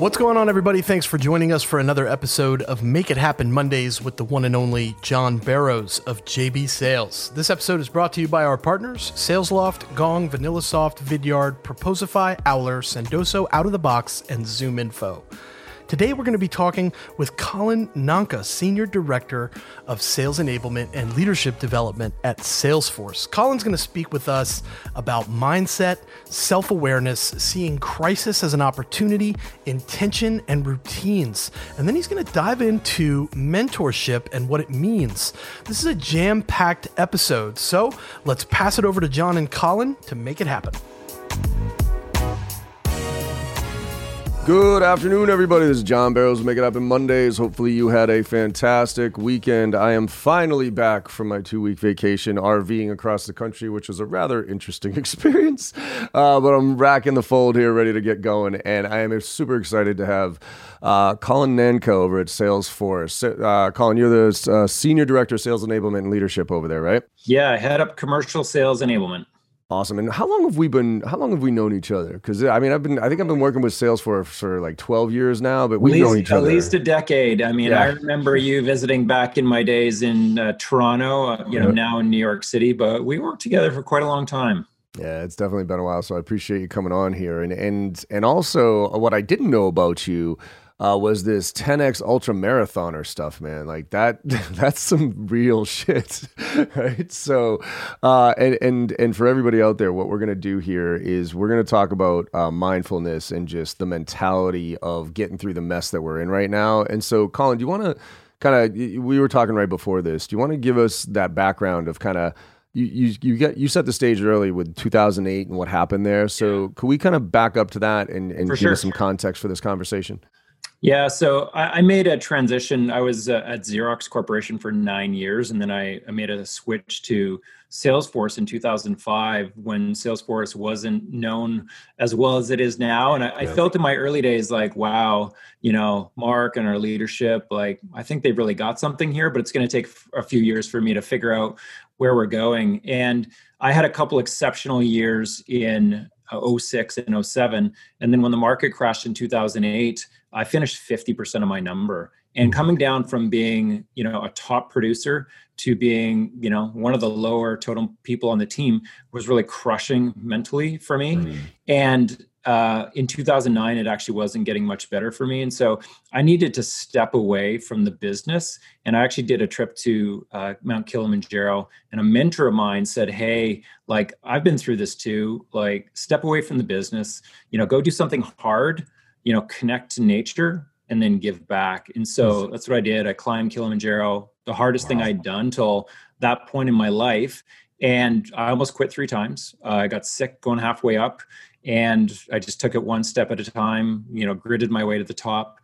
What's going on, everybody? Thanks for joining us for another episode of Make It Happen Mondays with the one and only John Barrows of JB Sales. This episode is brought to you by our partners SalesLoft, Gong, VanillaSoft, Vidyard, Proposify, Owler, Sendoso, Out of the Box, and Zoom Info. Today, we're going to be talking with Colin Nanka, Senior Director of Sales Enablement and Leadership Development at Salesforce. Colin's going to speak with us about mindset, self awareness, seeing crisis as an opportunity, intention, and routines. And then he's going to dive into mentorship and what it means. This is a jam packed episode. So let's pass it over to John and Colin to make it happen. Good afternoon, everybody. This is John Barrows. Make it happen Mondays. Hopefully, you had a fantastic weekend. I am finally back from my two week vacation RVing across the country, which was a rather interesting experience. Uh, but I'm racking the fold here, ready to get going. And I am super excited to have uh, Colin Nanka over at Salesforce. Uh, Colin, you're the uh, Senior Director of Sales Enablement and Leadership over there, right? Yeah, head up commercial sales enablement. Awesome. And how long have we been? How long have we known each other? Because I mean, I've been. I think I've been working with Salesforce for like twelve years now, but we've least, known each other at least a decade. I mean, yeah. I remember you visiting back in my days in uh, Toronto. Uh, you know, now in New York City, but we worked together for quite a long time. Yeah, it's definitely been a while. So I appreciate you coming on here, and and and also what I didn't know about you uh, was this 10x ultra marathoner stuff, man. Like that, that's some real shit, right? So, uh, and and and for everybody out there, what we're gonna do here is we're gonna talk about uh, mindfulness and just the mentality of getting through the mess that we're in right now. And so, Colin, do you want to kind of? We were talking right before this. Do you want to give us that background of kind of? you you you get you set the stage early with 2008 and what happened there. So yeah. could we kind of back up to that and, and give sure. us some context for this conversation? Yeah, so I, I made a transition. I was uh, at Xerox Corporation for nine years, and then I, I, made a switch to Salesforce in 2005 when Salesforce wasn't known as well as it is now. And I, I felt in my early days like, wow, you know, Mark and our leadership, like, I think they've really got something here, but it's going to take a few years for me to figure out where we're going. And I had a couple exceptional years in uh, 06 and 07. And then when the market crashed in 2008, I finished 50% of my number. And mm-hmm. coming down from being, you know, a top producer to being, you know, one of the lower totem people on the team was really crushing mentally for me. Mm-hmm. And uh, in 2009, it actually wasn't getting much better for me. And so I needed to step away from the business. And I actually did a trip to uh, Mount Kilimanjaro. And a mentor of mine said, Hey, like, I've been through this too. Like, step away from the business, you know, go do something hard you know connect to nature and then give back and so that's what i did i climbed kilimanjaro the hardest wow. thing i'd done till that point in my life and i almost quit three times uh, i got sick going halfway up and i just took it one step at a time you know gritted my way to the top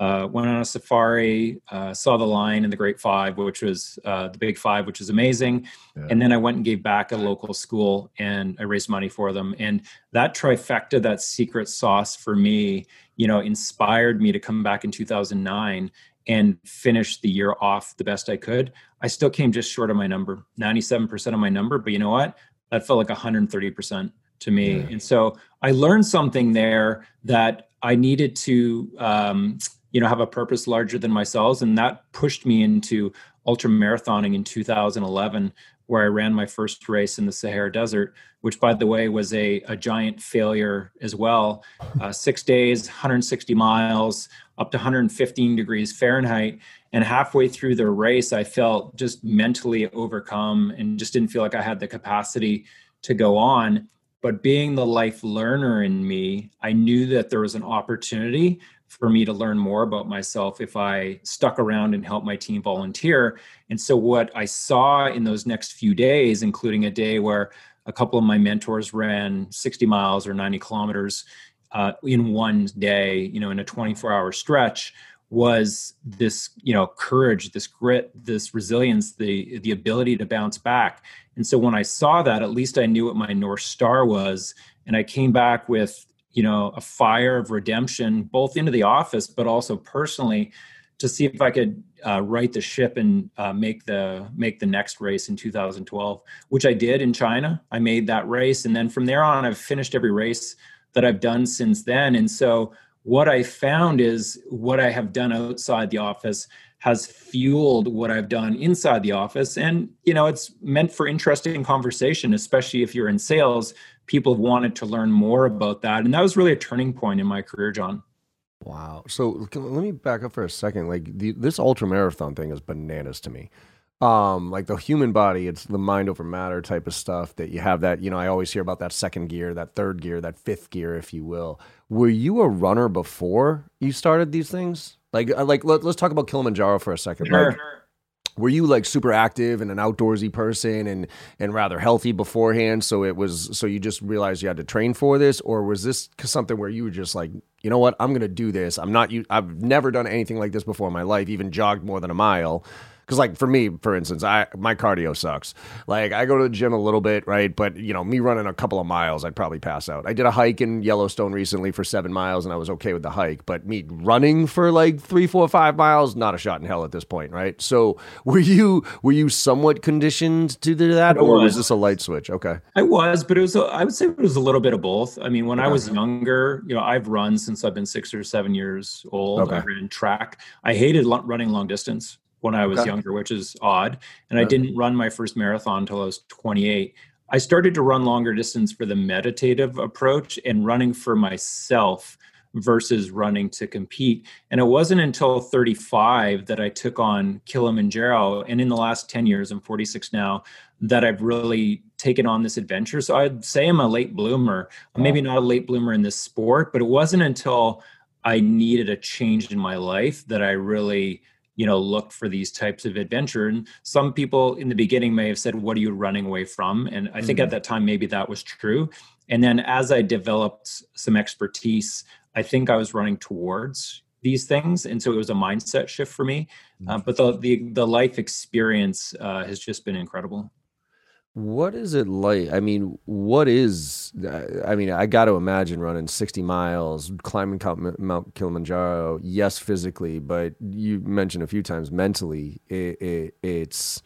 uh, went on a safari, uh, saw the line in the Great Five, which was uh, the Big Five, which was amazing. Yeah. And then I went and gave back at a local school and I raised money for them. And that trifecta, that secret sauce for me, you know, inspired me to come back in 2009 and finish the year off the best I could. I still came just short of my number, 97% of my number. But you know what? That felt like 130% to me. Yeah. And so I learned something there that I needed to. Um, you know have a purpose larger than myself and that pushed me into ultra marathoning in 2011 where i ran my first race in the sahara desert which by the way was a, a giant failure as well uh, six days 160 miles up to 115 degrees fahrenheit and halfway through the race i felt just mentally overcome and just didn't feel like i had the capacity to go on but being the life learner in me i knew that there was an opportunity for me to learn more about myself if I stuck around and helped my team volunteer. And so, what I saw in those next few days, including a day where a couple of my mentors ran 60 miles or 90 kilometers uh, in one day, you know, in a 24 hour stretch, was this, you know, courage, this grit, this resilience, the the ability to bounce back. And so, when I saw that, at least I knew what my north star was, and I came back with you know a fire of redemption both into the office but also personally to see if i could uh, right the ship and uh, make the make the next race in 2012 which i did in china. I made that race. And then from there on i've finished every race that i've done since then. And so what I found is what I have done outside the office has fueled what I've done inside the office. And, you know, it's meant for interesting conversation, especially if you're in sales. People have wanted to learn more about that. And that was really a turning point in my career, John. Wow. So let me back up for a second. Like the, this ultra marathon thing is bananas to me. Um, like the human body, it's the mind over matter type of stuff that you have that, you know, I always hear about that second gear, that third gear, that fifth gear, if you will. Were you a runner before you started these things? Like, uh, like let, us talk about Kilimanjaro for a second. Sure. Like, were you like super active and an outdoorsy person and and rather healthy beforehand so it was so you just realized you had to train for this or was this something where you were just like you know what i'm gonna do this i'm not you i've never done anything like this before in my life even jogged more than a mile because like for me for instance i my cardio sucks. Like i go to the gym a little bit right? But you know me running a couple of miles i'd probably pass out. I did a hike in yellowstone recently for seven miles and i was okay with the hike. But me running for like three four five miles not a shot in hell at this point right? So were you were you somewhat conditioned to do that or was this a light switch? Okay. I was but it was a, I would say it was a little bit of both. I mean when i was younger you know i've run since i've been six or seven years old. Okay. i ran track. I hated running long distance when I was okay. younger, which is odd. And I didn't run my first marathon until I was 28. I started to run longer distance for the meditative approach and running for myself versus running to compete. And it wasn't until 35 that I took on Kilimanjaro. And in the last 10 years, I'm 46 now, that I've really taken on this adventure. So I'd say I'm a late bloomer. Wow. Maybe not a late bloomer in this sport, but it wasn't until I needed a change in my life that I really you know look for these types of adventure. And some people in the beginning may have said what are you running away from? And i think mm-hmm. at that time maybe that was true. And then as i developed some expertise i think i was running towards these things. And so it was a mindset shift for me. Uh, mm-hmm. but the, the the life experience uh, has just been incredible what is it like? I mean, what is? I mean, I got to imagine running sixty miles, climbing Mount Kilimanjaro. Yes, physically, but you mentioned a few times mentally. It, it, it's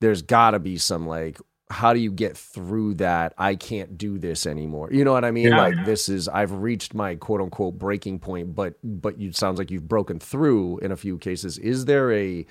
there's got to be some like, how do you get through that? I can't do this anymore. You know what I mean? Yeah, like this is I've reached my quote unquote breaking point, but but you sounds like you've broken through in a few cases. Is there a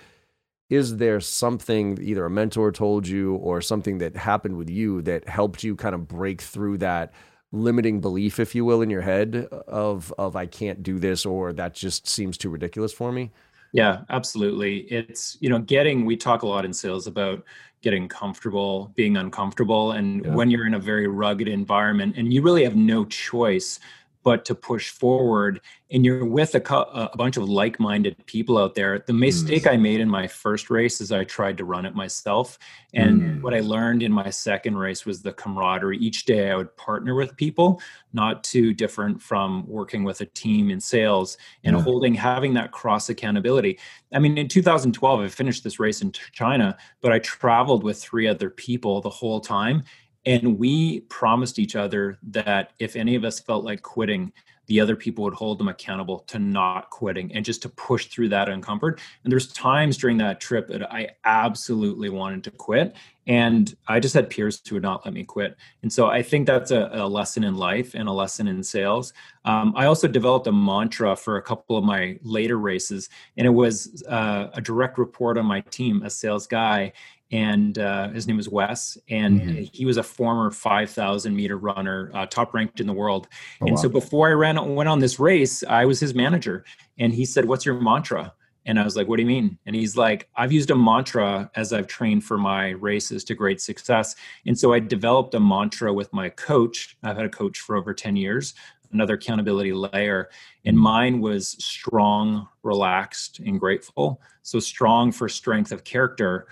is there something either a mentor told you or something that happened with you that helped you kind of break through that limiting belief if you will in your head of of I can't do this or that just seems too ridiculous for me? Yeah, absolutely. It's, you know, getting we talk a lot in sales about getting comfortable, being uncomfortable and yeah. when you're in a very rugged environment and you really have no choice but to push forward. And you're with a, a bunch of like-minded people out there. The mistake mm. i made in my first race is i tried to run it myself. And mm. what i learned in my second race was the camaraderie. Each day i would partner with people not too different from working with a team in sales and holding having that cross accountability. I mean in 2012 i finished this race in china but i traveled with three other people the whole time and we promised each other that if any of us felt like quitting, the other people would hold them accountable to not quitting and just to push through that uncomfort. And there's times during that trip that I absolutely wanted to quit. And I just had peers who would not let me quit. And so I think that's a, a lesson in life and a lesson in sales. Um, I also developed a mantra for a couple of my later races, and it was uh, a direct report on my team, a sales guy and uh, his name was Wes, and mm-hmm. he was a former 5,000 meter runner, uh, top ranked in the world. Oh, and wow. so before I ran went on this race, I was his manager, and he said, "What's your mantra?" And I was like, "What do you mean?" And he's like, "I've used a mantra as I've trained for my races to great success." And so I developed a mantra with my coach. I've had a coach for over 10 years. Another accountability layer, and mm-hmm. mine was strong, relaxed, and grateful. So strong for strength of character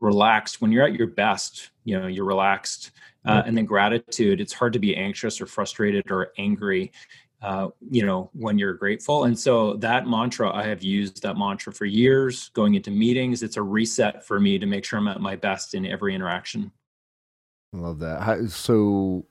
relaxed when you're at your best you know you're relaxed uh, and then gratitude it's hard to be anxious or frustrated or angry uh, you know when you're grateful. And so that mantra i have used that mantra for years going into meetings. It's a reset for me to make sure i'm at my best in every interaction. I love that. So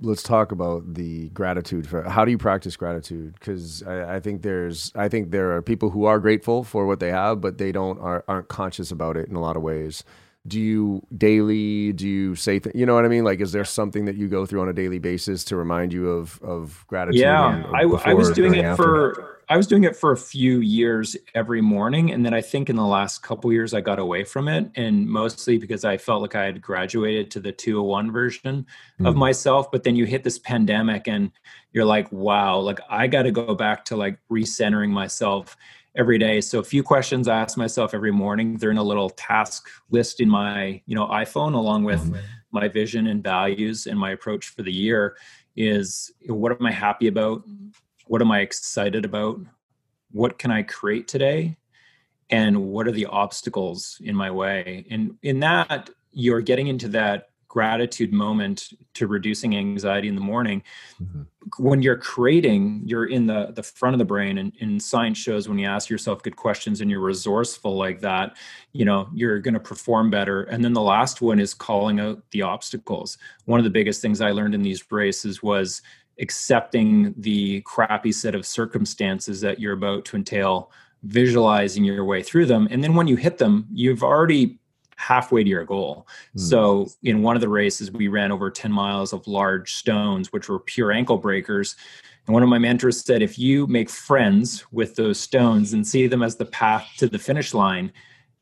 let's talk about the gratitude for how do you practice gratitude? Because I, I, think there's i think there are people who are grateful for what they have but they don't are, aren't conscious about it in a lot of ways do you daily do you say th- you know what i mean like is there something that you go through on a daily basis to remind you of of gratitude yeah and, I, I was doing it after? for I was doing it for a few years every morning. And then I think in the last couple years, I got away from it. And mostly because I felt like I had graduated to the 201 version mm. of myself. But then you hit this pandemic and you're like, wow, like I got to go back to like recentering myself every day. So a few questions I ask myself every morning. They're in a little task list in my, you know, iPhone along with mm-hmm. my vision and values and my approach for the year is what am I happy about? what am I excited about? What can I create today? And what are the obstacles in my way? And in that, you're getting into that gratitude moment to reducing anxiety in the morning mm-hmm. when you're creating you're in the the front of the brain and, and science shows when you ask yourself good questions and you're resourceful like that you know you're going to perform better and then the last one is calling out the obstacles one of the biggest things i learned in these races was accepting the crappy set of circumstances that you're about to entail, visualizing your way through them. And then when you hit them, you've already halfway to your goal. Mm. So in one of the races, we ran over 10 miles of large stones, which were pure ankle breakers. And one of my mentors said, if you make friends with those stones and see them as the path to the finish line,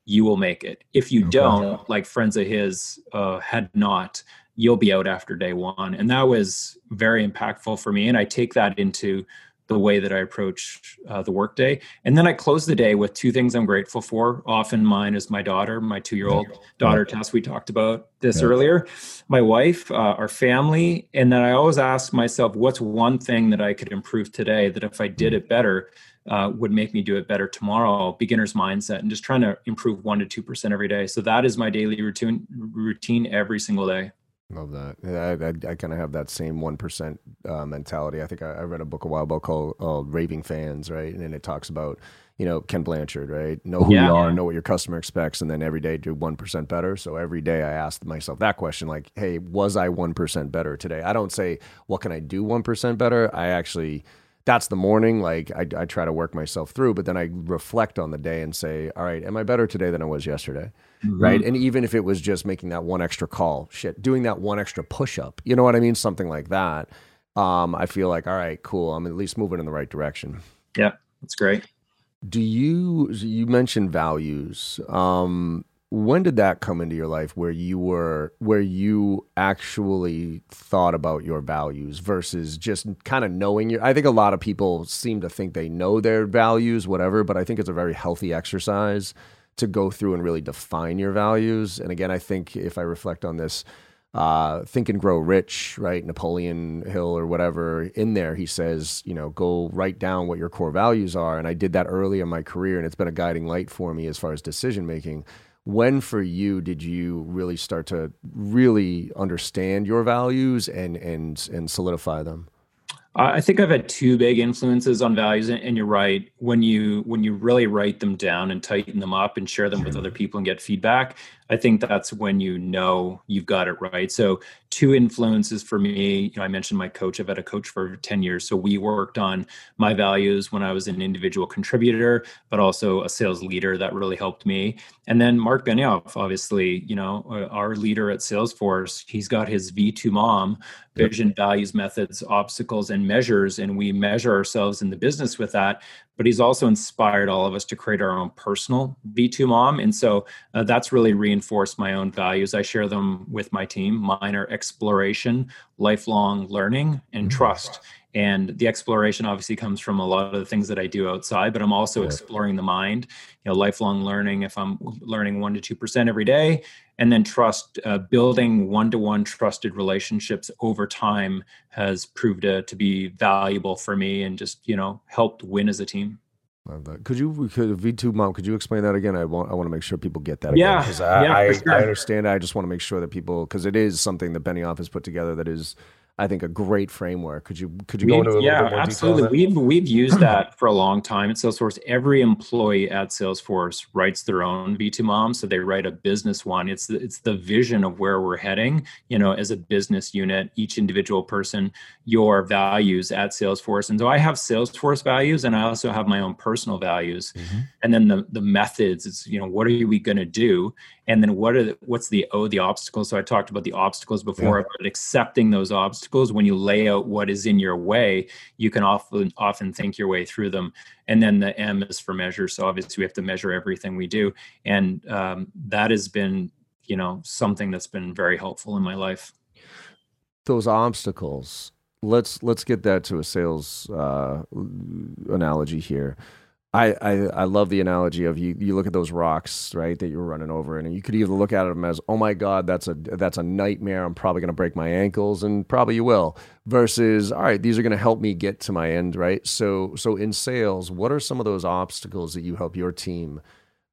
you will make it. If you okay. don't, like friends of his uh, had not, you'll be out after day one. And that was very impactful for me. And I take that into the way that I approach uh, the workday. And then I close the day with two things I'm grateful for. Often mine is my daughter, my two year old daughter, Tess. We talked about this yeah. earlier. My wife, uh, our family. And then I always ask myself, what's one thing that I could improve today that if I did it better, uh, would make me do it better tomorrow beginner's mindset and just trying to improve 1% to 2% every day so that is my daily routine routine every single day Love that. I, I, I kind of have that same 1% uh, mentality. I think I, I, read a book a while ago called uh, Raving Fans, right? And it talks about, you know, Ken Blanchard, right? Know who yeah. you are, know what your customer expects, and then every day do 1% better. So every day I ask myself that question like, hey, was I 1% better today? I don't say, what can I do 1% better? I actually that's the morning. Like I, I try to work myself through, but then I reflect on the day and say, all right, am I better today than I was yesterday? Mm-hmm. Right. And even if it was just making that one extra call, shit, doing that one extra push up, you know what I mean? Something like that. Um, I feel like, all right, cool. I'm at least moving in the right direction. Yeah, that's great. Do you, you mentioned values. Um, when did that come into your life where you were where you actually thought about your values versus just kind of knowing your I think a lot of people seem to think they know their values whatever but I think it's a very healthy exercise to go through and really define your values and again I think if I reflect on this uh, think and grow rich, right? Napoleon Hill or whatever. In there, he says, you know, go write down what your core values are. And I did that early in my career, and it's been a guiding light for me as far as decision making when for you did you really start to really understand your values and and and solidify them I think I've had two big influences on values, and you're right. When you when you really write them down and tighten them up and share them with other people and get feedback, I think that's when you know you've got it right. So two influences for me, you know, I mentioned my coach. I've had a coach for 10 years. So we worked on my values when I was an individual contributor, but also a sales leader that really helped me. And then Mark Benioff, obviously, you know, uh, our leader at Salesforce, he's got his V2MOM, vision, values, methods, obstacles, and measures. And we measure ourselves in the business with that but he's also inspired all of us to create our own personal V2MOM. And so uh, that's really reinforced my own values. I share them with my team. Mine are exploration, lifelong learning, and mm-hmm. trust. And the exploration obviously comes from a lot of the things that I do outside, but I'm also exploring the mind, you know, lifelong learning. If I'm learning one to 2% every day, and then trust, uh, building one to one trusted relationships over time has proved to, to be valuable for me and just, you know, helped win as a team. Could you, could V2MOM, could you explain that again? I want, I want to make sure people get that. Yeah. Because I, yeah, I, sure. I, understand. I just want to make sure that people, because it is something that Benioff has put together that is I think a great framework. Could you could you we've, go into a yeah, little bit more absolutely. We've we've used that for a long time at Salesforce. Every employee at Salesforce writes their own V2MOM, so they write a business one. It's the, it's the vision of where we're heading. You know, as a business unit, each individual person, your values at Salesforce, and so I have Salesforce values, and I also have my own personal values, mm-hmm. and then the the methods. It's you know what are we going to do, and then what are the, what's the oh the obstacles? So i talked about the obstacles before yeah. about accepting those obstacles when you lay out what is in your way you can often often think your way through them. And then the m is for measure. So obviously we have to measure everything we do. And um, that has been you know something that's been very helpful in my life. Those obstacles let's let's get that to a sales uh, analogy here I, I, I love the analogy of you you look at those rocks right that you're running over and you could either look at them as oh my god that's a that's a nightmare. I'm probably going to break my ankles and probably you will versus all right these are going to help me get to my end right? So so in sales what are some of those obstacles that you help your team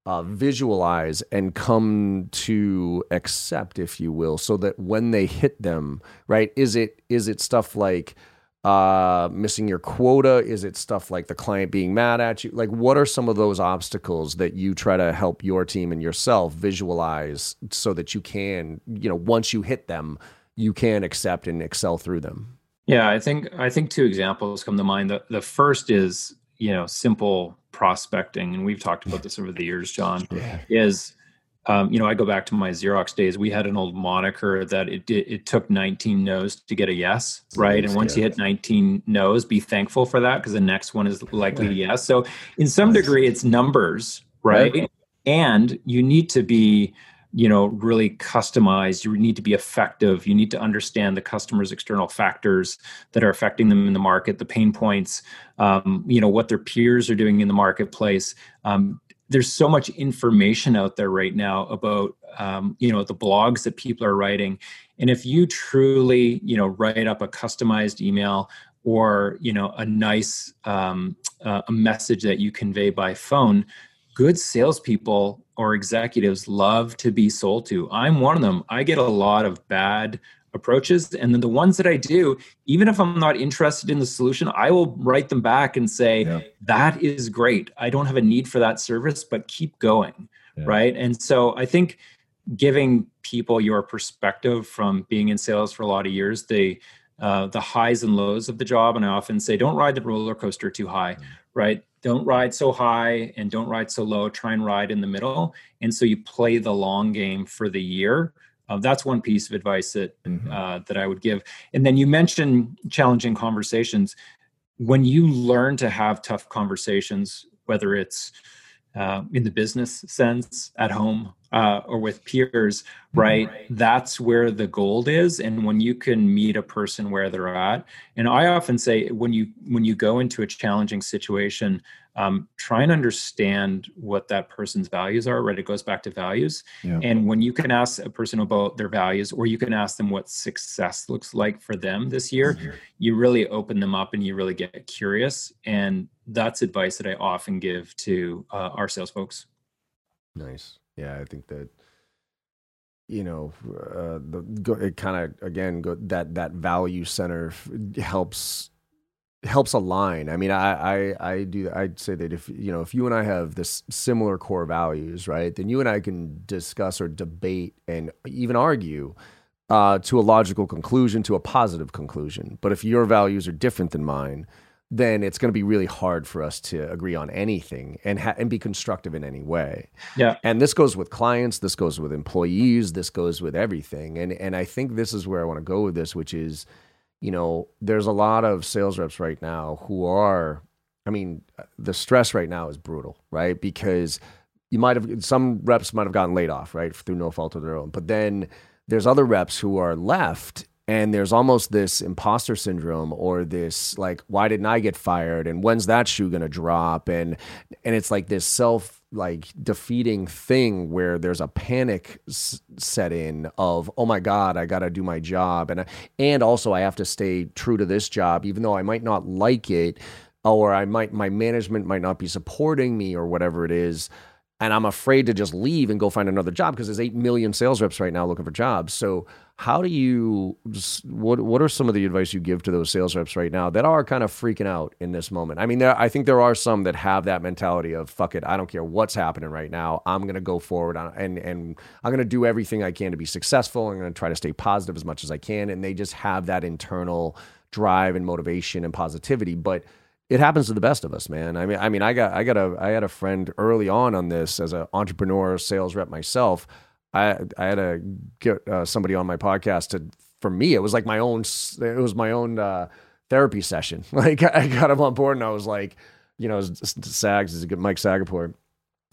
uh, visualize and come to accept if you will so that when they hit them right is it is it stuff like uh, missing your quota? Is it stuff like the client being mad at you? Like, what are some of those obstacles that you try to help your team and yourself visualize so that you can, you know, once you hit them, you can accept and excel through them? Yeah, I think I think two examples come to mind. The the first is you know simple prospecting, and we've talked about this over the years, John. Yeah. Is um, you know, I go back to my Xerox days. We had an old moniker that it it, it took 19 no's to get a yes, right? and once you hit 19 no's, be thankful for that because the next one is likely yes. So, in some degree, it's numbers, right? right? And you need to be, you know, really customized. You need to be effective. You need to understand the customer's external factors that are affecting them in the market, the pain points, um, you know, what their peers are doing in the marketplace. Um, there's so much information out there right now about um, you know the blogs that people are writing. And if you truly you know write up a customized email or you know a nice um, uh, a message that you convey by phone good salespeople or executives love to be sold to. I'm one of them. I get a lot of bad approaches. And then the ones that I do, even if I'm not interested in the solution, I will write them back and say, yeah. that is great. I don't have a need for that service, but keep going. Yeah. Right. And so I think giving people your perspective from being in sales for a lot of years, they, uh, the highs and lows of the job. And I often say, don't ride the roller coaster too high, mm-hmm. right? Don't ride so high and don't ride so low. Try and ride in the middle. And so you play the long game for the year uh, that's one piece of advice that mm-hmm. uh, that I would give. And then you mentioned challenging conversations. When you learn to have tough conversations, whether it's uh, in the business sense, at home, uh, or with peers, mm-hmm. right? right? That's where the gold is. And when you can meet a person where they're at, and I often say when you when you go into a challenging situation, um, try and understand what that person's values are right it goes back to values yeah. and when you can ask a person about their values or you can ask them what success looks like for them this year mm-hmm. you really open them up and you really get curious and that's advice that i often give to uh, our sales folks nice yeah i think that you know uh, the it kind of again go, that that value center helps helps align. I mean, I, I, I do. I'd say that if you know, if you and I have this similar core values, right, then you and I can discuss or debate and even argue uh, to a logical conclusion, to a positive conclusion. But if your values are different than mine, then it's going to be really hard for us to agree on anything and ha- and be constructive in any way. Yeah. And this goes with clients, this goes with employees, this goes with everything. And and I think this is where I want to go with this, which is you know, there's a lot of sales reps right now who are, I mean, the stress right now is brutal, right? Because you might have, some reps might have gotten laid off, right, through no fault of their own. But then there's other reps who are left and there's almost this imposter syndrome or this like why didn't i get fired? And when's that shoe going to drop? And and it's like this self like defeating thing where there's a panic s- set in of oh my god I got to do my job. And I, and also I have to stay true to this job even though I might not like it or I might my management might not be supporting me or whatever it is. And I'm afraid to just leave and go find another job because there's 8 million sales reps right now looking for jobs. So how do you what what are some of the advice you give to those sales reps right now that are kind of freaking out in this moment? I mean, there, I think there are some that have that mentality of fuck it, I don't care what's happening right now. I'm going to go forward on, and and I'm going to do everything I can to be successful. I'm going to try to stay positive as much as I can and they just have that internal drive and motivation and positivity, but it happens to the best of us, man. I mean, I mean, I got, I got a, I had a friend early on on this as an entrepreneur, sales rep myself. I I had to get uh, somebody on my podcast to for me it was like my own it was my own uh, therapy session. Like I got him on board and I was like, you know, Sags is a good Mike Sagaport.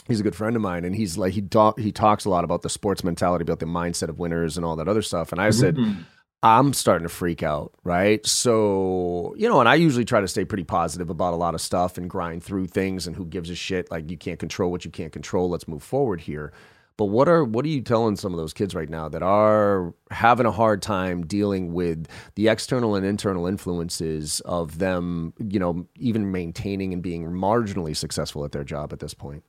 He's a good friend of mine, and he's like he talk, he talks a lot about the sports mentality, about the mindset of winners, and all that other stuff. And I said, mm-hmm. I'm starting to freak out, right? So, you know, and I usually try to stay pretty positive about a lot of stuff and grind through things and who gives a shit. Like, you can't control what you can't control. Let's move forward here. But what are what are you telling some of those kids right now that are having a hard time dealing with the external and internal influences of them, you know, even maintaining and being marginally successful at their job at this point?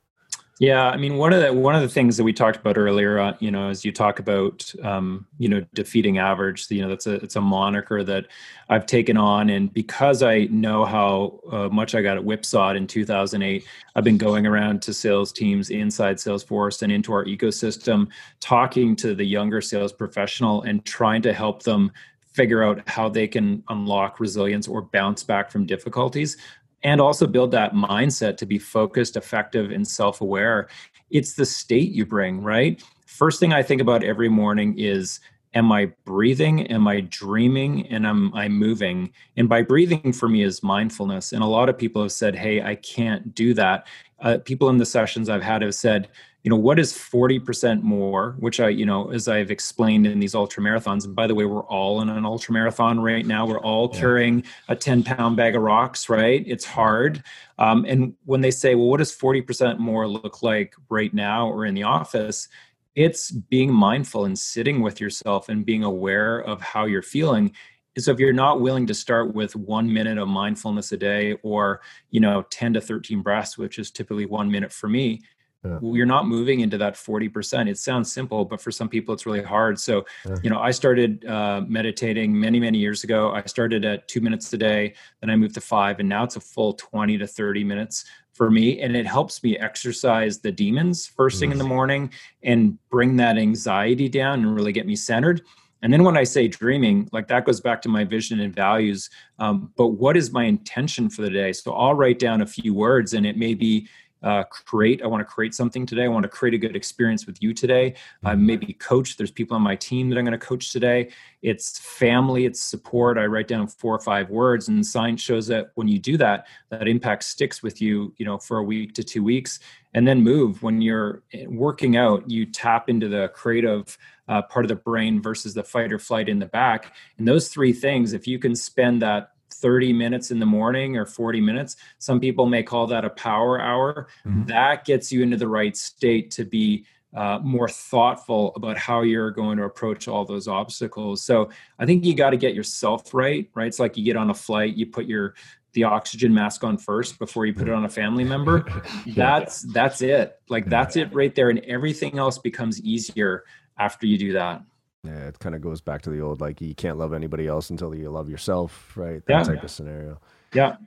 Yeah, I mean, one of the one of the things that we talked about earlier, uh, you know, as you talk about, um, you know, defeating average, you know, that's a it's a moniker that I've taken on, and because I know how uh, much I got at Whipsawed in 2008, I've been going around to sales teams inside Salesforce and into our ecosystem, talking to the younger sales professional and trying to help them figure out how they can unlock resilience or bounce back from difficulties and also build that mindset to be focused, effective, and self aware. It's the state you bring, right? First thing I think about every morning is am I breathing? Am I dreaming? And am I moving? And by breathing for me is mindfulness. And a lot of people have said, hey, I can't do that. Uh, people in the sessions I've had have said, you know what is 40% more which i you know as i've explained in these ultra marathons and by the way we're all in an ultra marathon right now. We're all yeah. carrying a 10 pound bag of rocks right? It's hard. Um, and when they say well what does 40% more look like right now or in the office? It's being mindful and sitting with yourself and being aware of how you're feeling so if you're not willing to start with one minute of mindfulness a day or you know 10 to 13 breaths which is typically one minute for me yeah. you're not moving into that 40% it sounds simple but for some people it's really hard so yeah. you know i started uh, meditating many many years ago i started at two minutes a day then i moved to five and now it's a full 20 to 30 minutes for me and it helps me exercise the demons first thing in the mm. morning and bring that anxiety down and really get me centered and then when I say dreaming, like that goes back to my vision and values. Um, but what is my intention for the day? So I'll write down a few words, and it may be uh, create. I want to create something today. I want to create a good experience with you today. Uh, mm-hmm. maybe coach. There's people on my team that I'm going to coach today. It's family. It's support. I write down four or five words, and science shows that when you do that, that impact sticks with you. You know, for a week to two weeks, and then move. When you're eh, working out, you tap into the creative. Uh, part of the brain versus the fight or flight in the back. And those three things, if you can spend that 30 minutes in the morning or 40 minutes. Some people may call that a power hour. Mm-hmm. That gets you into the right state to be uh, more thoughtful about how you're going to approach all those obstacles. So I think you got to get yourself right, right? It's like you get on a flight, you put your the oxygen mask on first before you put it on a family member. That's that's it. Like that's it right there, and everything else becomes easier after you do that. Yeah, it kind of goes back to the old like you can't love anybody else until you love yourself, right? That yeah. type of scenario. Yeah.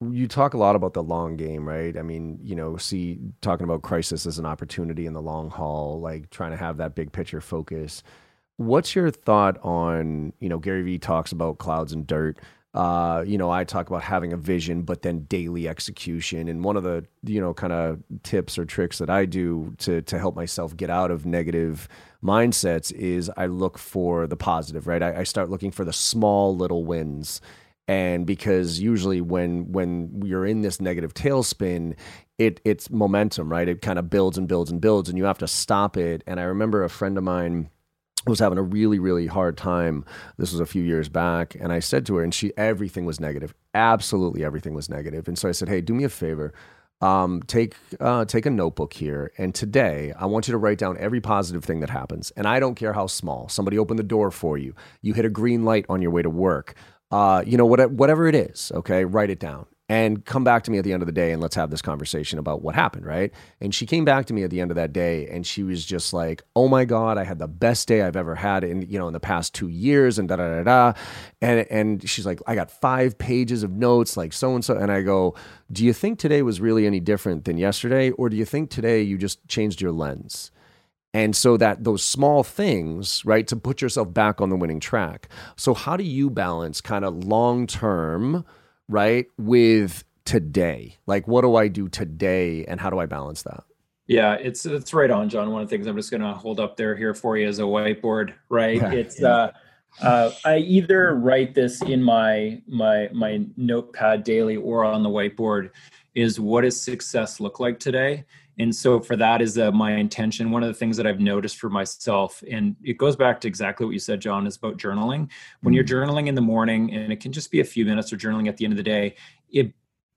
You talk a lot about the long game, right? I mean, you know, see talking about crisis as an opportunity in the long haul, like trying to have that big picture focus. What's your thought on, you know, Gary Vee talks about clouds and dirt. Uh, you know, I talk about having a vision, but then daily execution. And one of the, you know, kind of tips or tricks that I do to to help myself get out of negative mindsets is I look for the positive, right? I, I start looking for the small little wins. And because usually when when you're in this negative tailspin, it it's momentum, right? It kind of builds and builds and builds, and you have to stop it. And I remember a friend of mine was having a really really hard time this was a few years back and i said to her and she everything was negative absolutely everything was negative and so i said hey do me a favor um, take uh, take a notebook here and today i want you to write down every positive thing that happens and i don't care how small. Somebody opened the door for you. You hit a green light on your way to work. Uh, you know what, whatever it is okay? Write it down and come back to me at the end of the day and let's have this conversation about what happened, right? And she came back to me at the end of that day and she was just like, "Oh my god, I had the best day I've ever had in, you know, in the past 2 years and da da da da." And and she's like, "I got 5 pages of notes like so and so." And I go, "Do you think today was really any different than yesterday or do you think today you just changed your lens?" And so that those small things, right, to put yourself back on the winning track. So how do you balance kind of long-term right? With today. Like, what do I do today and how do I balance that? Yeah, it's it's right on, John. One of the things I'm just going to hold up there here for you is a whiteboard, right? Yeah, it's yeah. uh uh, I either write this in my my my notepad daily or on the whiteboard. Is what does success look like today? And so for that is uh, my intention. One of the things that I've noticed for myself, and it goes back to exactly what you said, John, is about journaling. When you're mm-hmm. journaling in the morning, and it can just be a few minutes, or journaling at the end of the day, it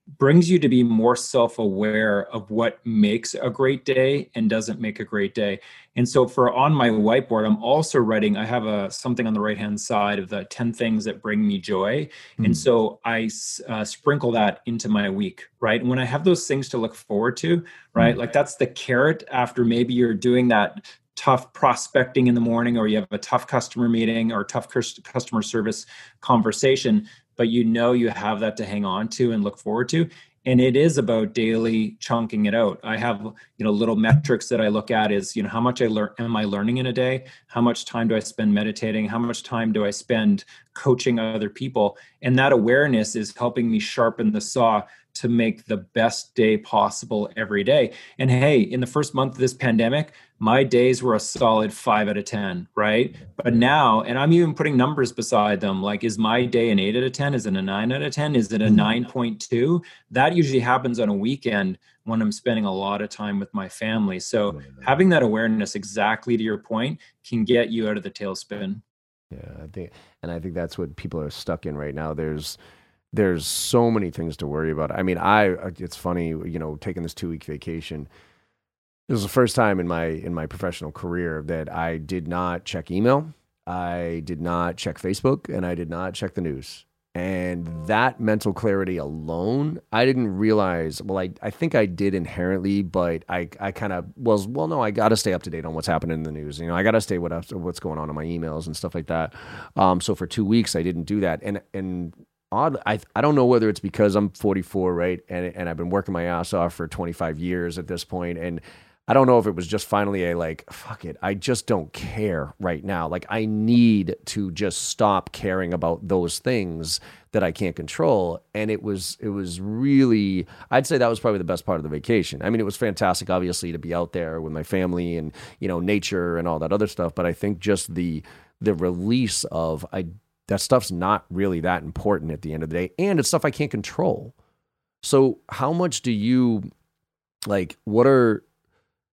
brings you to be more self-aware of what makes a great day and doesn't make a great day and so for on my whiteboard i'm also writing i have a something on the right hand side of the 10 things that bring me joy mm-hmm. and so i uh, sprinkle that into my week right and when i have those things to look forward to right mm-hmm. like that's the carrot after maybe you're doing that tough prospecting in the morning or you have a tough customer meeting or tough customer service conversation but you know you have that to hang on to and look forward to. And it is about daily chunking it out. I have you know little metrics that i look at is you know how much i learn am i learning in a day? How much time do i spend meditating? How much time do i spend coaching other people? And that awareness is helping me sharpen the saw to make the best day possible every day. And hey, in the first month of this pandemic, my days were a solid five out of 10, right? But now, and I'm even putting numbers beside them like, is my day an eight out of 10? Is it a nine out of 10? Is it a mm-hmm. 9.2? That usually happens on a weekend when I'm spending a lot of time with my family. So having that awareness, exactly to your point, can get you out of the tailspin. Yeah, I think, and I think that's what people are stuck in right now. There's, there's so many things to worry about. I mean, I uh, it's funny, you know, taking this two week vacation. It was the first time in my in my professional career that I did not check email, I did not check Facebook, and I did not check the news. And that mental clarity alone, I didn't realize. Well, I, I think I did inherently, but I, I kind of was, well, no, I got to stay up to date on what's happening in the news. You know, I got to stay what what's going on in my emails and stuff like that. Um, so for two weeks, I didn't do that. And, and odd. I I don't know whether it's because I'm 44, right, and and I've been working my ass off for 25 years at this point, and I don't know if it was just finally a like, fuck it, I just don't care right now. Like I need to just stop caring about those things that I can't control. And it was it was really I'd say that was probably the best part of the vacation. I mean, it was fantastic, obviously, to be out there with my family and you know nature and all that other stuff. But I think just the the release of I that stuff's not really that important at the end of the day and it's stuff i can't control so how much do you like what are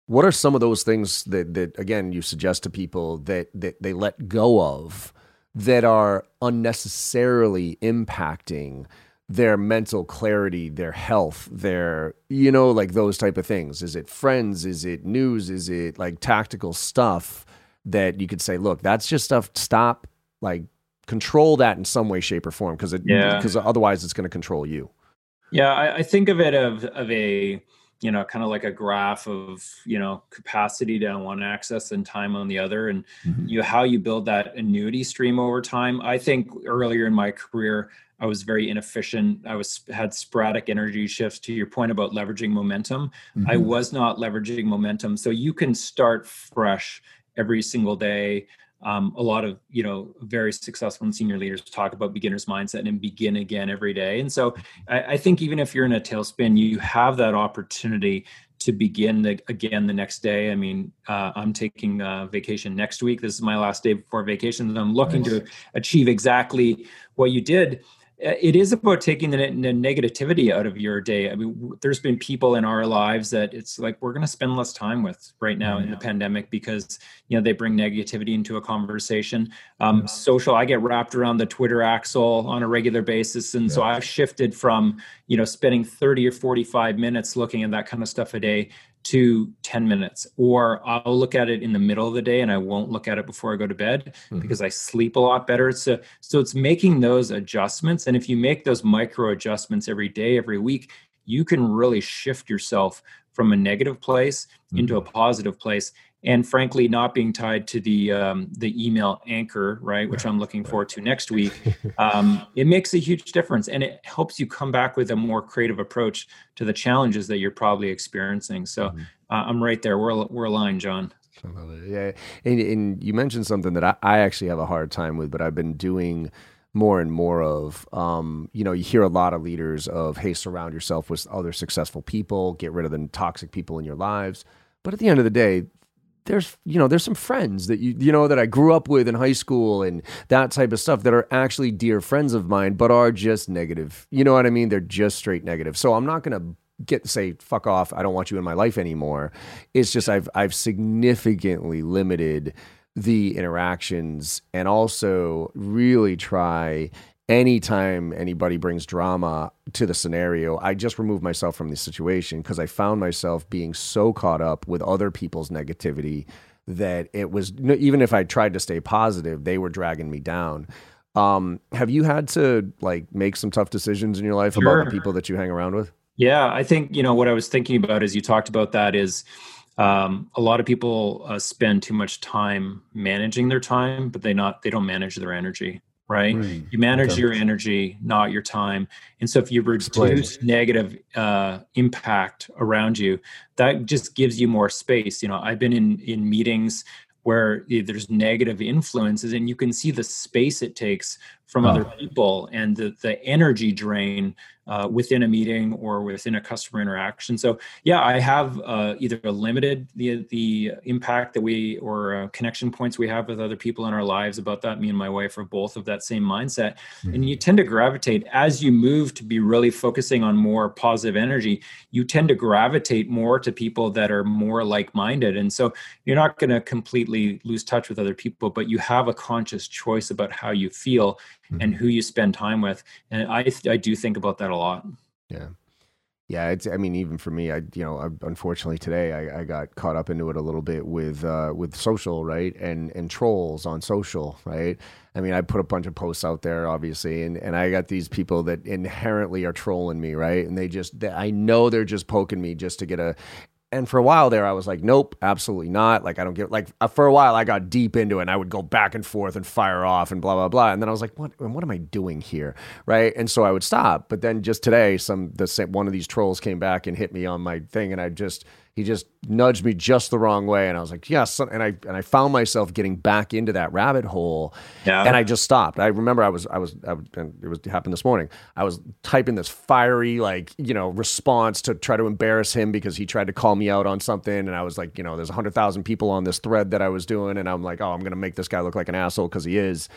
what are some of those things that that again you suggest to people that that they let go of that are unnecessarily impacting their mental clarity, their health, their, you know, like those type of things. Is it friends? Is it news? Is it like tactical stuff that you could say, look, that's just stuff. Stop like control that in some way, shape, or form because it because yeah. otherwise it's going to control you. Yeah, I, I, think of it of of a you know kind of like a graph of you know capacity down one axis and time on the other, and mm-hmm. you how you build that annuity stream over time. I think earlier in my career. I was very inefficient. I was had sporadic energy shifts. To your point about leveraging momentum, mm-hmm. I was not leveraging momentum. So you can start fresh every single day um, a lot of you know very successful and senior leaders talk about beginner's mindset and begin again every day and so I, I think even if you're in a tailspin you have that opportunity to begin the, again the next day. I mean, uh, I'm taking uh, vacation next week. This is my last day before vacation, and I'm looking nice. to achieve exactly what you did. Uh, it is about taking the, the, negativity out of your day. I mean, there's been people in our lives that it's like we're going to spend less time with right now yeah. in the pandemic because you know they bring negativity into a conversation. Um, yeah. Social, I get wrapped around the Twitter axle on a regular basis, and yeah. so I've shifted from you know spending 30 or 45 minutes looking at that kind of stuff a day to 10 minutes or i'll look at it in the middle of the day and i won't look at it before i go to bed mm-hmm. because i sleep a lot better so so it's making those adjustments and if you make those micro adjustments every day every week you can really shift yourself from a negative place mm-hmm. into a mm-hmm. positive place and frankly not being tied to the um, the email anchor right which i'm looking forward to next week um, it makes a huge difference and it helps you come back with a more creative approach to the challenges that you're probably experiencing so mm-hmm. uh, i'm right there we're, we're aligned john yeah and, and you mentioned something that I, I actually have a hard time with but i've been doing more and more of. Um, you know, you hear a lot of leaders of, hey, surround yourself with other successful people, get rid of the toxic people in your lives. But at the end of the day, there's you know there's some friends that you you know that I grew up with in high school and that type of stuff that are actually dear friends of mine, but are just negative. You know what I mean? They're just straight negative. So I'm not gonna get say fuck off. I don't want you in my life anymore. It's just I've I've significantly limited the interactions and also really try anytime anybody brings drama to the scenario, I just remove myself from the situation because I found myself being so caught up with other people's negativity that it was even if I tried to stay positive, they were dragging me down. Um, have you had to like make some tough decisions in your life sure. about the people that you hang around with? Yeah, I think you know what I was thinking about as you talked about that is um, a lot of people uh, spend too much time managing their time, but they not they don't manage their energy right? Mm, you manage okay. your energy, not your time. And so if you reduce Explain. negative uh, impact around you, that just gives you more space. You know, I've been in in meetings where there's negative influences and you can see the space it takes from oh. other people and the, the energy drain uh, within a meeting or within a customer interaction. So yeah, I have uh, either limited the the impact that we or uh, connection points we have with other people in our lives about that. Me and my wife are both of that same mindset, mm-hmm. and you tend to gravitate as you move to be really focusing on more positive energy. You tend to gravitate more to people that are more like minded, and so you're not going to completely lose touch with other people, but you have a conscious choice about how you feel mm-hmm. and who you spend time with. And I I do think about that a lot. Yeah. Yeah, it's. I mean, even for me, I you know, I, unfortunately today I, I got caught up into it a little bit with uh, with social, right, and and trolls on social, right. I mean, I put a bunch of posts out there, obviously, and and I got these people that inherently are trolling me, right, and they just, they, I know they're just poking me just to get a, and for a while there, I was like, nope, absolutely not. Like, I don't get like uh, for a while, I got deep into it and I would go back and forth and fire off and blah, blah, blah. And then I was like, what, what am I doing here? Right. And so I would stop. But then just today, some, the same, one of these trolls came back and hit me on my thing. And I just, he just nudged me just the wrong way and i was like yes and i and i found myself getting back into that rabbit hole yeah. and i just stopped. I remember i was i was, I and it was it happened this morning. I was typing this fiery like you know response to try to embarrass him because he tried to call me out on something and i was like you know there's 100000 people on this thread that i was doing and i'm like oh i'm gonna make this guy look like an asshole because he is.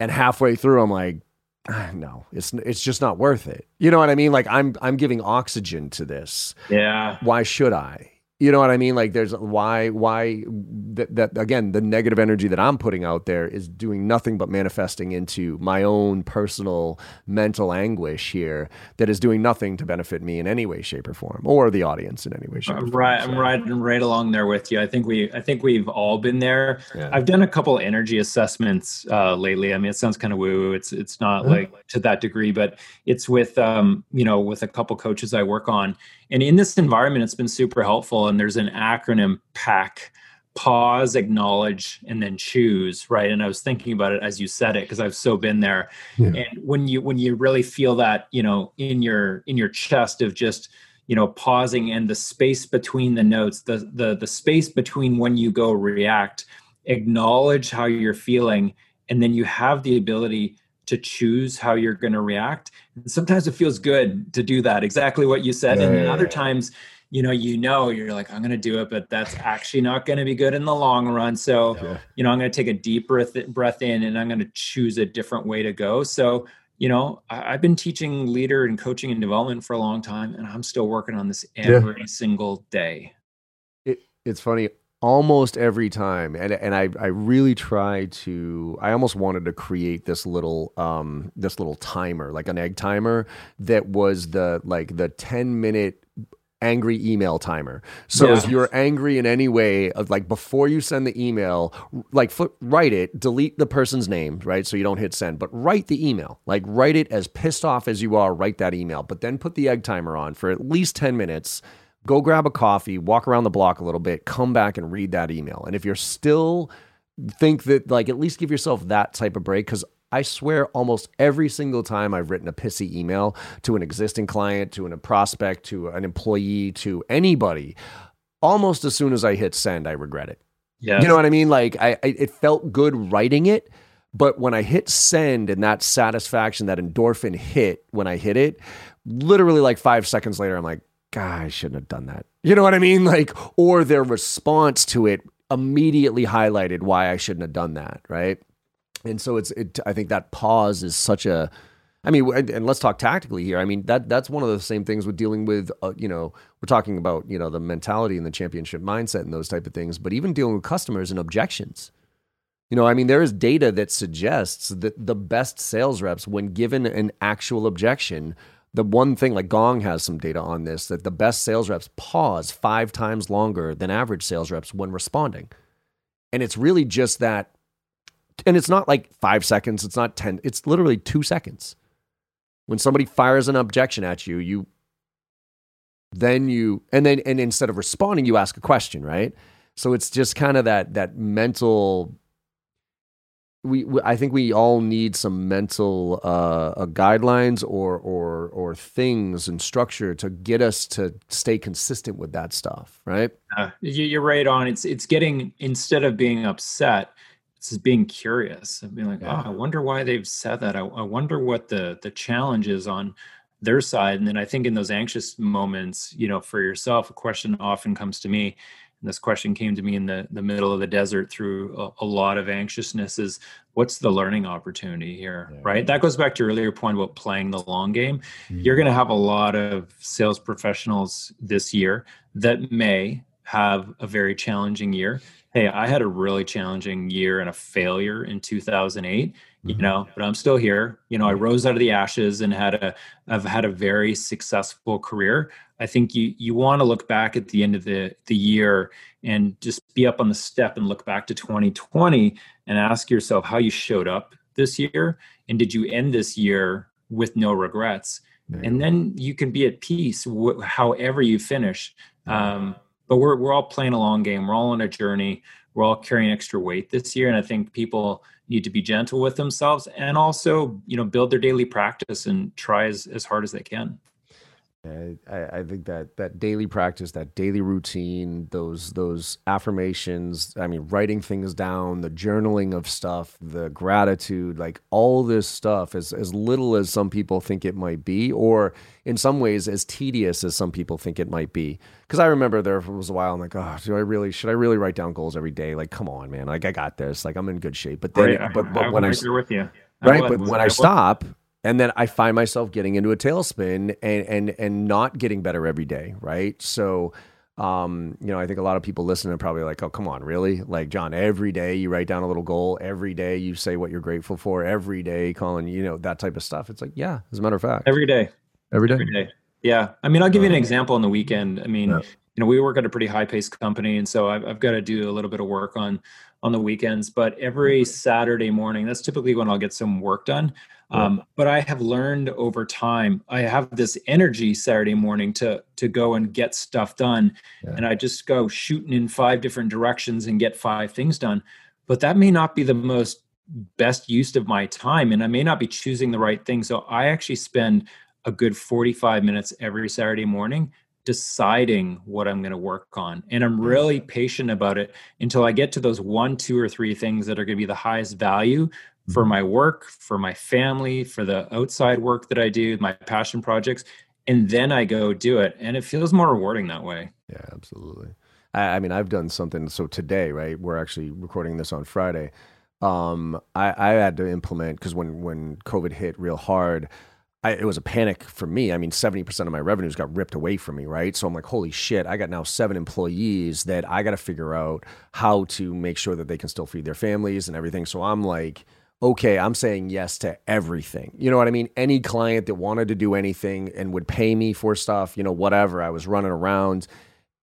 And halfway through i'm like no, it's it's just not worth it. You know what I mean? Like I'm I'm giving oxygen to this. Yeah. Why should I? You know what I mean? Like there's why why that, that again the negative energy that I'm putting out there is doing nothing but manifesting into my own personal mental anguish here that is doing nothing to benefit me in any way, shape, or form, or the audience in any way, shape, or form. Right, so. I'm riding right along there with you. I think we I think we've all been there. Yeah. I've done a couple energy assessments uh, lately. I mean, it sounds kind of woo woo. It's it's not like to that degree, but it's with um you know with a couple coaches I work on and in this environment, it's been super helpful. And there's an acronym PAC pause, acknowledge, and then choose, right? And I was thinking about it as you said it because I've so been there. Yeah. And when you when you really feel that, you know, in your in your chest of just you know pausing and the space between the notes the the the space between when you go react acknowledge how you're feeling and then you have the ability to choose how you're going to react. And sometimes it feels good to do that, exactly what you said. Yeah, and yeah, other yeah. times, you know, you know, you're like, I'm going to do it, but that's actually not going to be good in the long run. So, you know, I'm going to take a deep breath, breath in and I'm going to choose a different way to go. So, you know, I, have been teaching leader and coaching and development for a long time, and I'm still working on this every single day. It, it's funny almost every time and and I I really try to I almost wanted to create this little um this little timer like an egg timer that was the like the 10 minute angry email timer. So yeah. if you're angry in any way, of like before you send the email, like write it, delete the person's name, right? So you don't hit send, but write the email. Like write it as pissed off as you are, write that email, but then put the egg timer on for at least 10 minutes go grab a coffee, walk around the block a little bit, come back and read that email. And if you're still think that like at least give yourself that type of break cuz I swear almost every single time I've written a pissy email to an existing client, to an, a prospect, to an employee, to anybody, almost as soon as I hit send, I regret it. Yeah. You know what I mean? Like I, I, it felt good writing it, but when I hit send and that satisfaction, that endorphin hit when I hit it, literally like five seconds later, I'm like, God, I shouldn't have done that. You know what I mean? Like, or their response to it immediately highlighted why I shouldn't have done that, right? And so it's, it, I think that pause is such a, I mean, and let's talk tactically here. I mean, that that's one of the same things with dealing with, uh, you know, we're talking about, you know, the mentality and the championship mindset and those type of things, but even dealing with customers and objections. You know, I mean, there is data that suggests that the best sales reps, when given an actual objection, the one thing like Gong has some data on this that the best sales reps pause five times longer than average sales reps when responding. And it's really just that, and it's not like five seconds, it's not 10, it's literally two seconds. When somebody fires an objection at you, you then you and then and instead of responding, you ask a question, right? So it's just kind of that that mental we, we, I think we all need some mental uh, uh, guidelines or or or things and structure to get us to stay consistent with that stuff, right? Uh, you're right on. It's it's getting instead of being upset, it's being curious and being like, yeah. oh, I wonder why they've said that. I, I wonder what the the challenge is on their side. And then I think in those anxious moments, you know, for yourself, a question often comes to me and this question came to me in the, the middle of the desert through a, a lot of anxiousness is what's the learning opportunity here yeah. right that goes back to your earlier point about playing the long game mm-hmm. you're going to have a lot of sales professionals this year that may have a very challenging year hey i had a really challenging year and a failure in 2008 you mm-hmm. know but i'm still here. You know i rose out of the ashes and had a i've had a very successful career. I think you you want to look back at the end of the the year and just be up on the step and look back to 2020 and ask yourself how you showed up this year and did you end this year with no regrets? And then you can be at peace wh- however you finish. Um, but we're we're all playing a long game. We're all on a journey we're all carrying extra weight this year and i think people need to be gentle with themselves and also you know build their daily practice and try as, as hard as they can I, I think that that daily practice, that daily routine, those those affirmations, I mean, writing things down, the journaling of stuff, the gratitude, like all this stuff, as as little as some people think it might be, or in some ways as tedious as some people think it might be. Because I remember there was a while I'm like, oh, do I really should I really write down goals every day? Like, come on, man, like I got this, like I'm in good shape. But then, right. but, but I, when I, I with you. Right, but when I stop and then I find myself getting into a tailspin and and and not getting better every day, right? So um, you know, I think a lot of people listening are probably like, "Oh, come on, really?" Like, John, every day you write down a little goal. Every day you say what you're grateful for. Every day, Colin, you know that type of stuff. It's like, yeah, as a matter of fact, every day, every day, every day. Yeah, I mean, I'll give you an example on the weekend. I mean, yeah. you know, we work at a pretty high-paced company, and so I've, I've got to do a little bit of work on on the weekends. But every Saturday morning, that's typically when I'll get some work done. Um, but I have learned over time, I have this energy Saturday morning to to go and get stuff done, yeah. and I just go shooting in five different directions and get five things done. But that may not be the most best use of my time, and I may not be choosing the right thing. So I actually spend a good 45 minutes every Saturday morning deciding what I'm going to work on. And I'm really patient about it until I get to those one, two, or three things that are going to be the highest value for mm-hmm. my work, for my family, for the outside work that I do, my passion projects, and then I go do it. And it feels more rewarding that way. Yeah, absolutely. I, I mean, I've done something. So today, right, we're actually recording this on Friday. Um, I, I had to implement because when when COVID hit real hard, I, it was a panic for me. I mean, 70% of my revenues got ripped away from me, right? So I'm like, holy shit, I got now seven employees that I got to figure out how to make sure that they can still feed their families and everything. So I'm like, okay, I'm saying yes to everything. You know what I mean? Any client that wanted to do anything and would pay me for stuff, you know, whatever. I was running around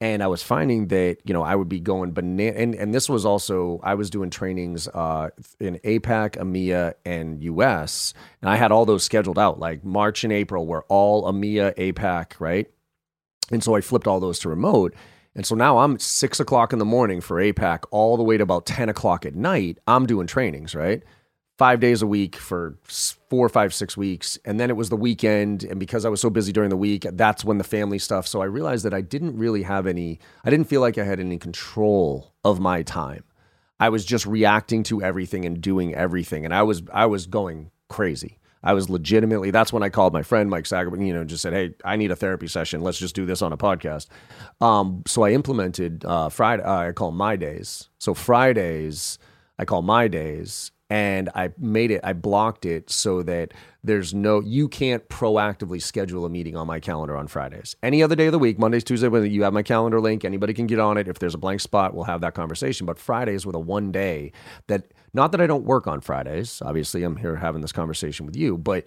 and I was finding that, you know, I would be going banana. And, and this was also, I was doing trainings uh, in APAC, EMEA, and US. And I had all those scheduled out. Like March and April were all EMEA, APAC, right? And so I flipped all those to remote. And so now I'm six o'clock in the morning for APAC all the way to about 10 o'clock at night. I'm doing trainings, right? Five days a week for four, five, six weeks. And then it was the weekend. And because I was so busy during the week, that's when the family stuff. So I realized that I didn't really have any, I didn't feel like I had any control of my time. I was just reacting to everything and doing everything. And I was, I was going crazy. I was legitimately. That's when I called my friend Mike Sagerman. You know, just said, "Hey, I need a therapy session. Let's just do this on a podcast." Um, so I implemented uh, Friday. Uh, I call my days. So Fridays, I call my days, and I made it, I blocked it so that there's no, you can't proactively schedule a meeting on my calendar on Fridays. Any other day of the week, Mondays, Tuesday, when you have my calendar link, anybody can get on it. If there's a blank spot, we'll have that conversation. But Fridays with a one day that, not that I don't work on Fridays, obviously I'm here having this conversation with you, but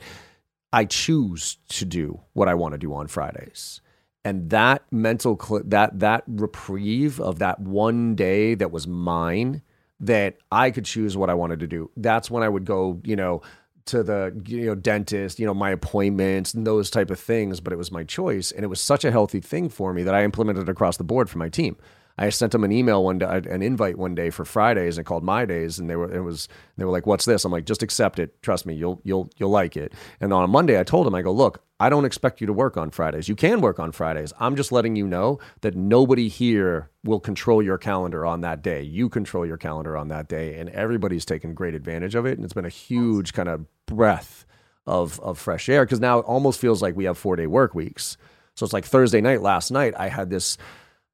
I choose to do what I want to do on Fridays and that mental cl- that that reprieve of that one day that was mine that I could choose what I wanted to do. That's when I would go, you know, to the you know dentist, you know, my appointments and those type of things, but it was my choice and it was such a healthy thing for me that I implemented across the board for my team. I sent them an email one day, an invite one day for Fridays and called my days, and they were it was they were like, "What's this?" I'm like, "Just accept it. Trust me, you'll you'll you'll like it." And on a Monday, I told them, I go, "Look, I don't expect you to work on Fridays. You can work on Fridays. I'm just letting you know that nobody here will control your calendar on that day. You control your calendar on that day, and everybody's taken great advantage of it. And it's been a huge kind of breath of of fresh air because now it almost feels like we have four day work weeks. So it's like Thursday night. Last night, I had this.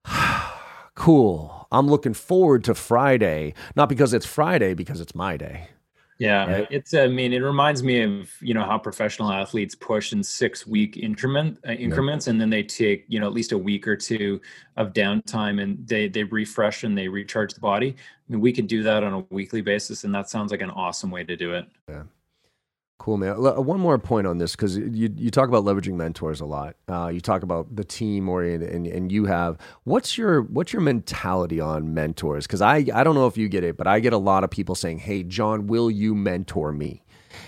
cool. I'm looking forward to Friday, not because it's Friday, because it's my day. Yeah, right? it's. I mean, it reminds me of you know how professional athletes push in six week increment uh, increments, yeah. and then they take you know at least a week or two of downtime, and they they refresh and they recharge the body. I mean, we could do that on a weekly basis, and that sounds like an awesome way to do it. Yeah. Cool, man. One more point on this because you, you talk about leveraging mentors a lot. Uh, you talk about the team oriented, and, and you have what's your what's your mentality on mentors? Because I I don't know if you get it, but I get a lot of people saying, "Hey, John, will you mentor me?"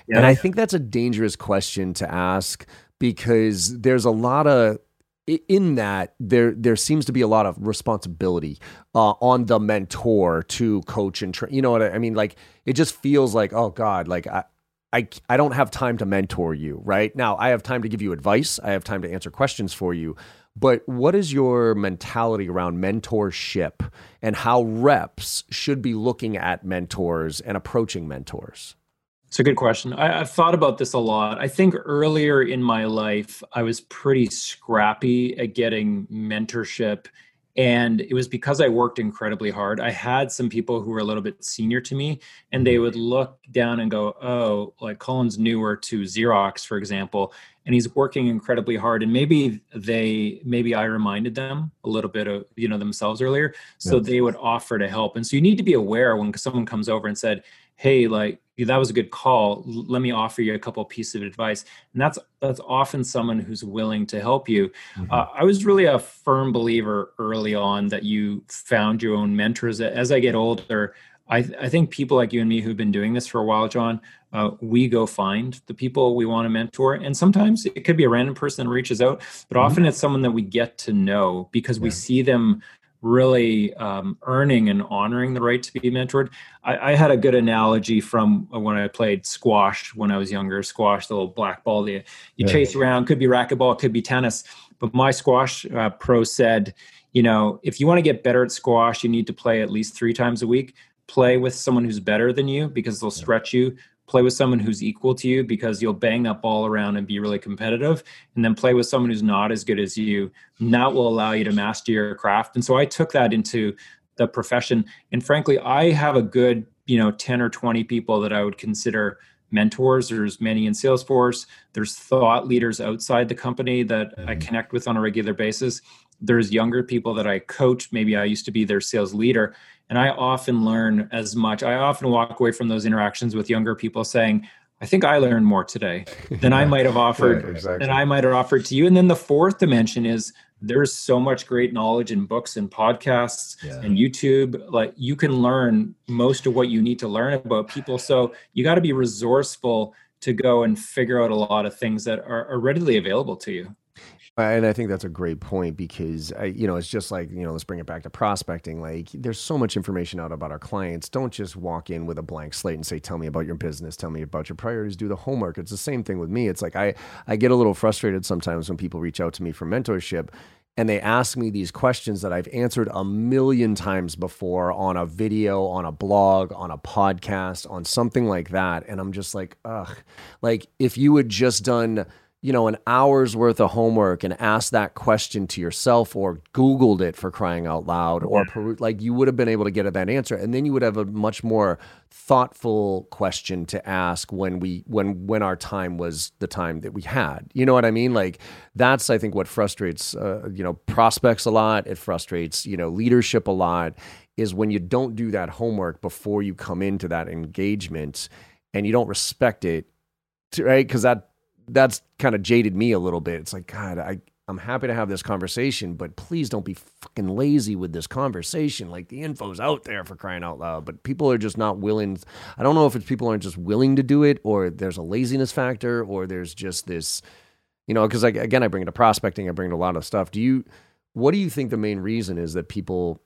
Yeah. And I think that's a dangerous question to ask because there's a lot of in that there there seems to be a lot of responsibility uh, on the mentor to coach and train. You know what I, I mean? Like it just feels like oh god, like I, I, I don't have time to mentor you, right? Now, I have time to give you advice, I have time to answer questions for you. But what is your mentality around mentorship and how reps should be looking at mentors and approaching mentors? It's a good question. I, have thought about this a lot. I think earlier in my life, I was pretty scrappy at getting mentorship and it was because I worked incredibly hard. I had some people who were a little bit senior to me, and they would look down and go, Oh, like Colin's newer to Xerox, for example, and he's working incredibly hard. And maybe they, maybe I reminded them a little bit of, you know, themselves earlier. So yes. they would offer to help. And so you need to be aware when someone comes over and said, Hey, like, that was a good call let me offer you a couple pieces of advice and that's that's often someone who's willing to help you mm-hmm. uh, i was really a firm believer early on that you found your own mentors as i get older I, I think people like you and me who've been doing this for a while, John, uh, we go find the people we want to mentor. And sometimes it could be a random person that reaches out, but mm-hmm. often it's someone that we get to know because yeah. we see them really um, earning and honoring the right to be mentored. I, I, had a good analogy from when I played squash when I was younger. Squash, the little black ball you, you yeah. chase around, could be racquetball, could be tennis. But my squash uh, pro said, you know, if you want to get better at squash, you need to play at least three times a week. Play with someone who's better than you because they'll stretch you play with someone who's equal to you because you'll bang that ball around and be really competitive. And then play with someone who's not as good as you. And that will allow you to master your craft. And so i took that into the profession. And frankly i have a good you know 10 or 20 people that i would consider mentors. There's many in salesforce. There's thought leaders outside the company that mm-hmm. i connect with on a regular basis. There's younger people that i coach. Maybe i used to be their sales leader and I often learn as much. I often walk away from those interactions with younger people saying, I think I learned more today than I might have offered right, exactly. than I might have offered to you. And then the fourth dimension is there's so much great knowledge in books and podcasts yeah. and YouTube. Like you can learn most of what you need to learn about people. So you got to be resourceful to go and figure out a lot of things that are, are readily available to you. And I think that's a great point because I, you know it's just like you know let's bring it back to prospecting. Like there's so much information out about our clients. Don't just walk in with a blank slate and say, "Tell me about your business. Tell me about your priorities. Do the homework." It's the same thing with me. It's like I I get a little frustrated sometimes when people reach out to me for mentorship, and they ask me these questions that I've answered a million times before on a video, on a blog, on a podcast, on something like that. And I'm just like, ugh. Like, if you had just done, you know, an hour's worth of homework and asked that question to yourself or Googled it for crying out loud, or like you would have been able to get at that answer. And then you would have a much more thoughtful question to ask when we when when our time was the time that we had. You know what i mean? Like that's i think what frustrates uh, you know prospects a lot. It frustrates you know leadership a lot is when you don't do that homework before you come into that engagement and you don't respect it right? Because that that's kind of jaded me a little bit it's like god i I'm happy to have this conversation, but please don't be fucking lazy with this conversation. Like the info's out there for crying out loud, but people are just not willing. I don't know if it's people aren't just willing to do it, or there's a laziness factor, or there's just this, you know, because again, I bring it to prospecting, I bring it to a lot of stuff. Do you, what do you think the main reason is that people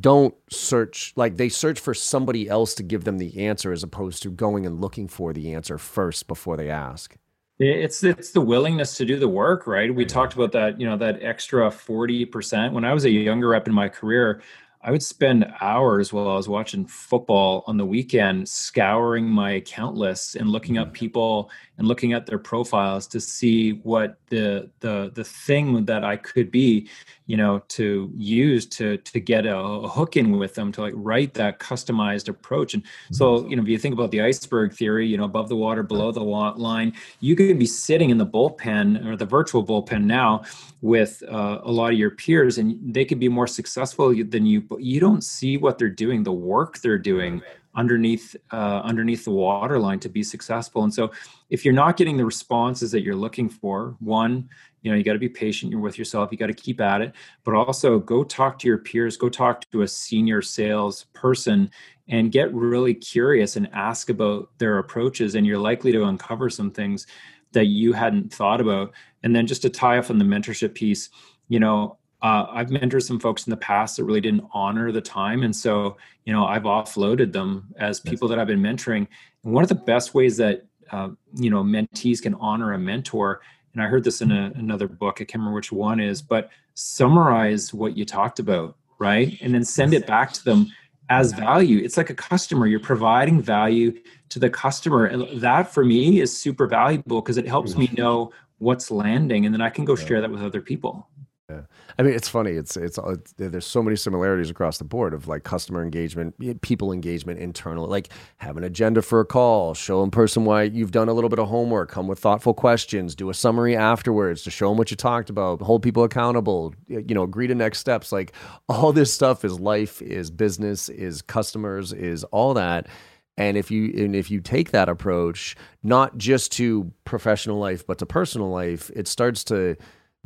don't search, like they search for somebody else to give them the answer as opposed to going and looking for the answer first before they ask? It's it's the willingness to do the work, right? We talked about that, you know, that extra 40%. When I was a younger rep in my career, I would spend hours while I was watching football on the weekend scouring my account lists and looking up mm. people and looking at their profiles to see what the the the thing that I could be, you know, to use to to get a, a hook in with them to like write that customized approach. And so, mm-hmm. you know, if you think about the iceberg theory, you know, above the water, below the line, you could be sitting in the bullpen or the virtual bullpen now with uh, a lot of your peers, and they could be more successful than you, but you don't see what they're doing, the work they're doing underneath uh, underneath the waterline to be successful. And so, if you're not getting the responses that you're looking for, one, you know, you got to be patient. You're with yourself. You got to keep at it, but also go talk to your peers. Go talk to a senior sales person and get really curious and ask about their approaches. And you're likely to uncover some things that you hadn't thought about. And then just to tie off on the mentorship piece, you know, uh, I've mentored some folks in the past that really didn't honor the time. And so, you know, I've offloaded them as people that I've been mentoring. And one of the best ways that, uh, you know, mentees can honor a mentor, and I heard this in a, another book, I can't remember which one is, but summarize what you talked about, right? And then send it back to them as value. It's like a customer. You're providing value to the customer. And that for me is super valuable because it helps me know what's landing and then I can go share that with other people. Yeah. I mean, it's funny. It's, it's, uh, it's there's so many similarities across the board of like customer engagement, people engagement, internal, like have an agenda for a call, show in person why you've done a little bit of homework, come with thoughtful questions, do a summary afterwards to show them what you talked about, hold people accountable, you know, agree to next steps. Like all this stuff is life, is business, is customers, is all that. And if you and if you take that approach, not just to professional life, but to personal life, it starts to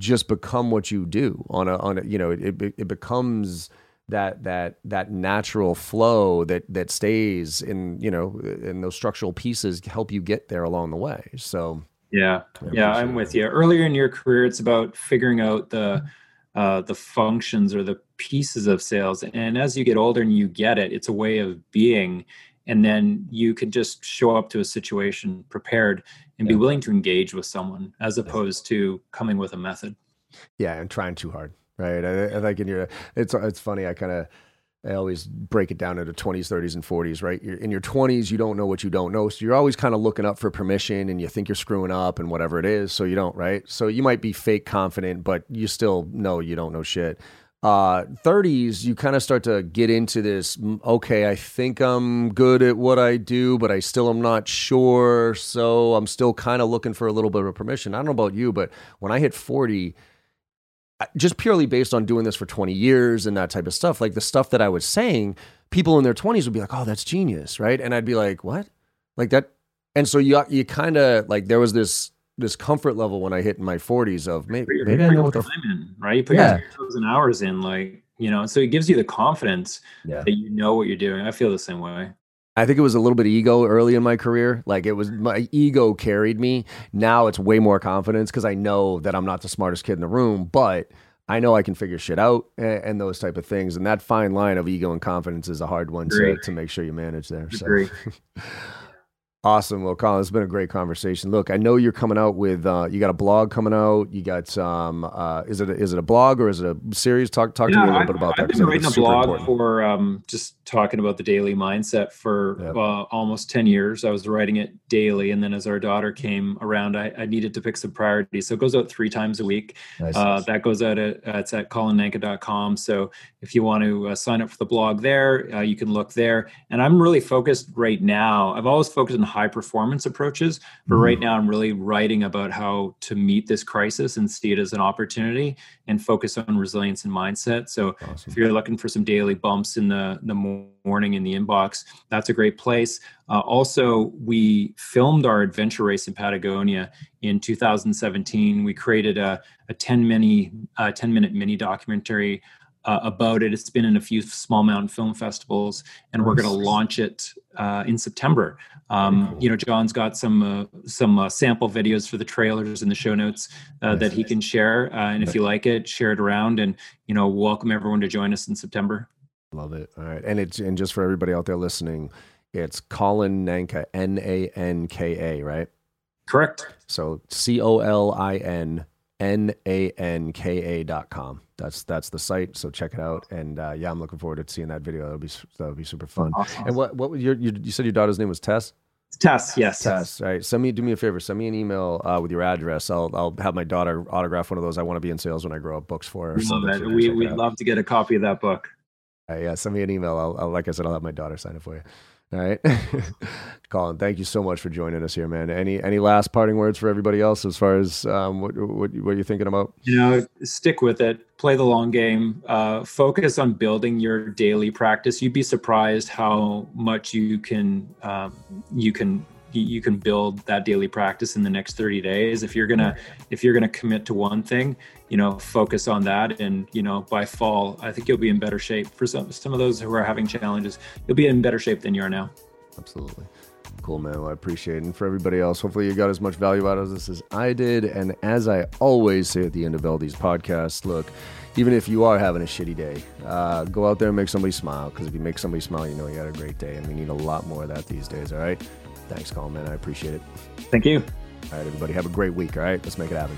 just become what you do on a on a you know it it becomes that that that natural flow that that stays in you know and those structural pieces help you get there along the way. So yeah. Yeah i'm with you. Earlier in your career it's about figuring out the uh, the functions or the pieces of sales. And as you get older and you get it it's a way of being. And then you can just show up to a situation prepared and yeah. be willing to engage with someone as opposed to coming with a method yeah and trying too hard right i, I think in your it's it's funny i kind of I always break it down into 20s, 30s, and 40s, right? You're, in your 20s, you don't know what you don't know. So you're always kind of looking up for permission and you think you're screwing up and whatever it is. So you don't, right? So you might be fake confident, but you still know you don't know shit uh 30s you kind of start to get into this okay i think i'm good at what i do but i still am not sure so i'm still kind of looking for a little bit of a permission. I don't know about you but when i hit 40 just purely based on doing this for 20 years and that type of stuff like the stuff that i was saying people in their 20s would be like oh that's genius right? And i'd be like what? Like that and so you you kind of like there was this this comfort level when I hit my 40s of maybe, maybe I know what the in, right? You put yeah. your thousand hours in, like you know, so it gives you the confidence yeah. that you know what you're doing. I feel the same way. I think it was a little bit of ego early in my career. Like it was my ego carried me. Now it's way more confidence because I know that I'm not the smartest kid in the room, but I know I can figure shit out and, and, those type of things. And that fine line of ego and confidence is a hard one to, to make sure you manage there. So. Awesome. Well, Colin, it's been a great conversation. Look, I know you're coming out with uh, you got a blog coming out. You got um, uh, is it a, is it a blog or is it a series? Talk talk yeah, to me a little I, bit about I've that. I've been writing a blog important. for um, just talking about the daily mindset for yep. uh, almost ten years. I was writing it daily, and then as our daughter came around, I, I needed to pick some priorities. So it goes out three times a week. Nice. Uh, that goes out at it's at colinnanka.com. So if you want to uh, sign up for the blog there, uh, you can look there. And I'm really focused right now. I've always focused on high performance approaches, but mm. right now I'm really writing about how to meet this crisis and see it as an opportunity and focus on resilience and mindset. So awesome. if you're looking for some daily bumps in the the morning in the inbox, that's a great place. Uh, also, we filmed our adventure race in Patagonia in 2017. We created a, a 10 mini, uh, 10 minute mini documentary uh, about it. It's been in a few small mountain film festivals, and we're going to launch it uh, in September. Um. You know, John's got some uh, some uh, sample videos for the trailers in the show notes uh, that he can share, uh, and if you like it, share it around, and you know, welcome everyone to join us in September. Love it. All right, and it's and just for everybody out there listening, it's Colin Nanka, N A N K A, right? Correct. So C O L I N N A N K A dot com that's that's the site. So check it out. And uh, yeah, I'm looking forward to seeing that video. That'll be that'll be super fun. Awesome. And what what your, your you said your daughter's name was Tess. Tess, yes. Tess, right. Send me, do me a favor. Send me an email uh, with your address. I'll, I'll have my daughter autograph one of those. I want to be in sales when I grow up. Books for her. Love we, we'd love to get a copy of that book. Uh, yeah, send me an email. I'll, I'll, like I said, I'll have my daughter sign it for you. All right, Colin, thank you so much for joining us here, man. Any any last parting words for everybody else as far as um, what, what what you're thinking about? You know, stick with it, play the long game, uh, focus on building your daily practice. You'd be surprised how much you can um, you can you can build that daily practice in the next 30 days if you're gonna if you're gonna commit to one thing you know focus on that and you know by fall i think you'll be in better shape for some some of those who are having challenges you'll be in better shape than you are now absolutely cool man well, i appreciate it and for everybody else hopefully you got as much value out of this as i did and as i always say at the end of all these podcasts look even if you are having a shitty day, uh, go out there and make somebody smile. Because if you make somebody smile, you know you had a great day. And we need a lot more of that these days. All right. Thanks, Colin, man. I appreciate it. Thank you. All right, everybody. Have a great week. All right. Let's make it happen.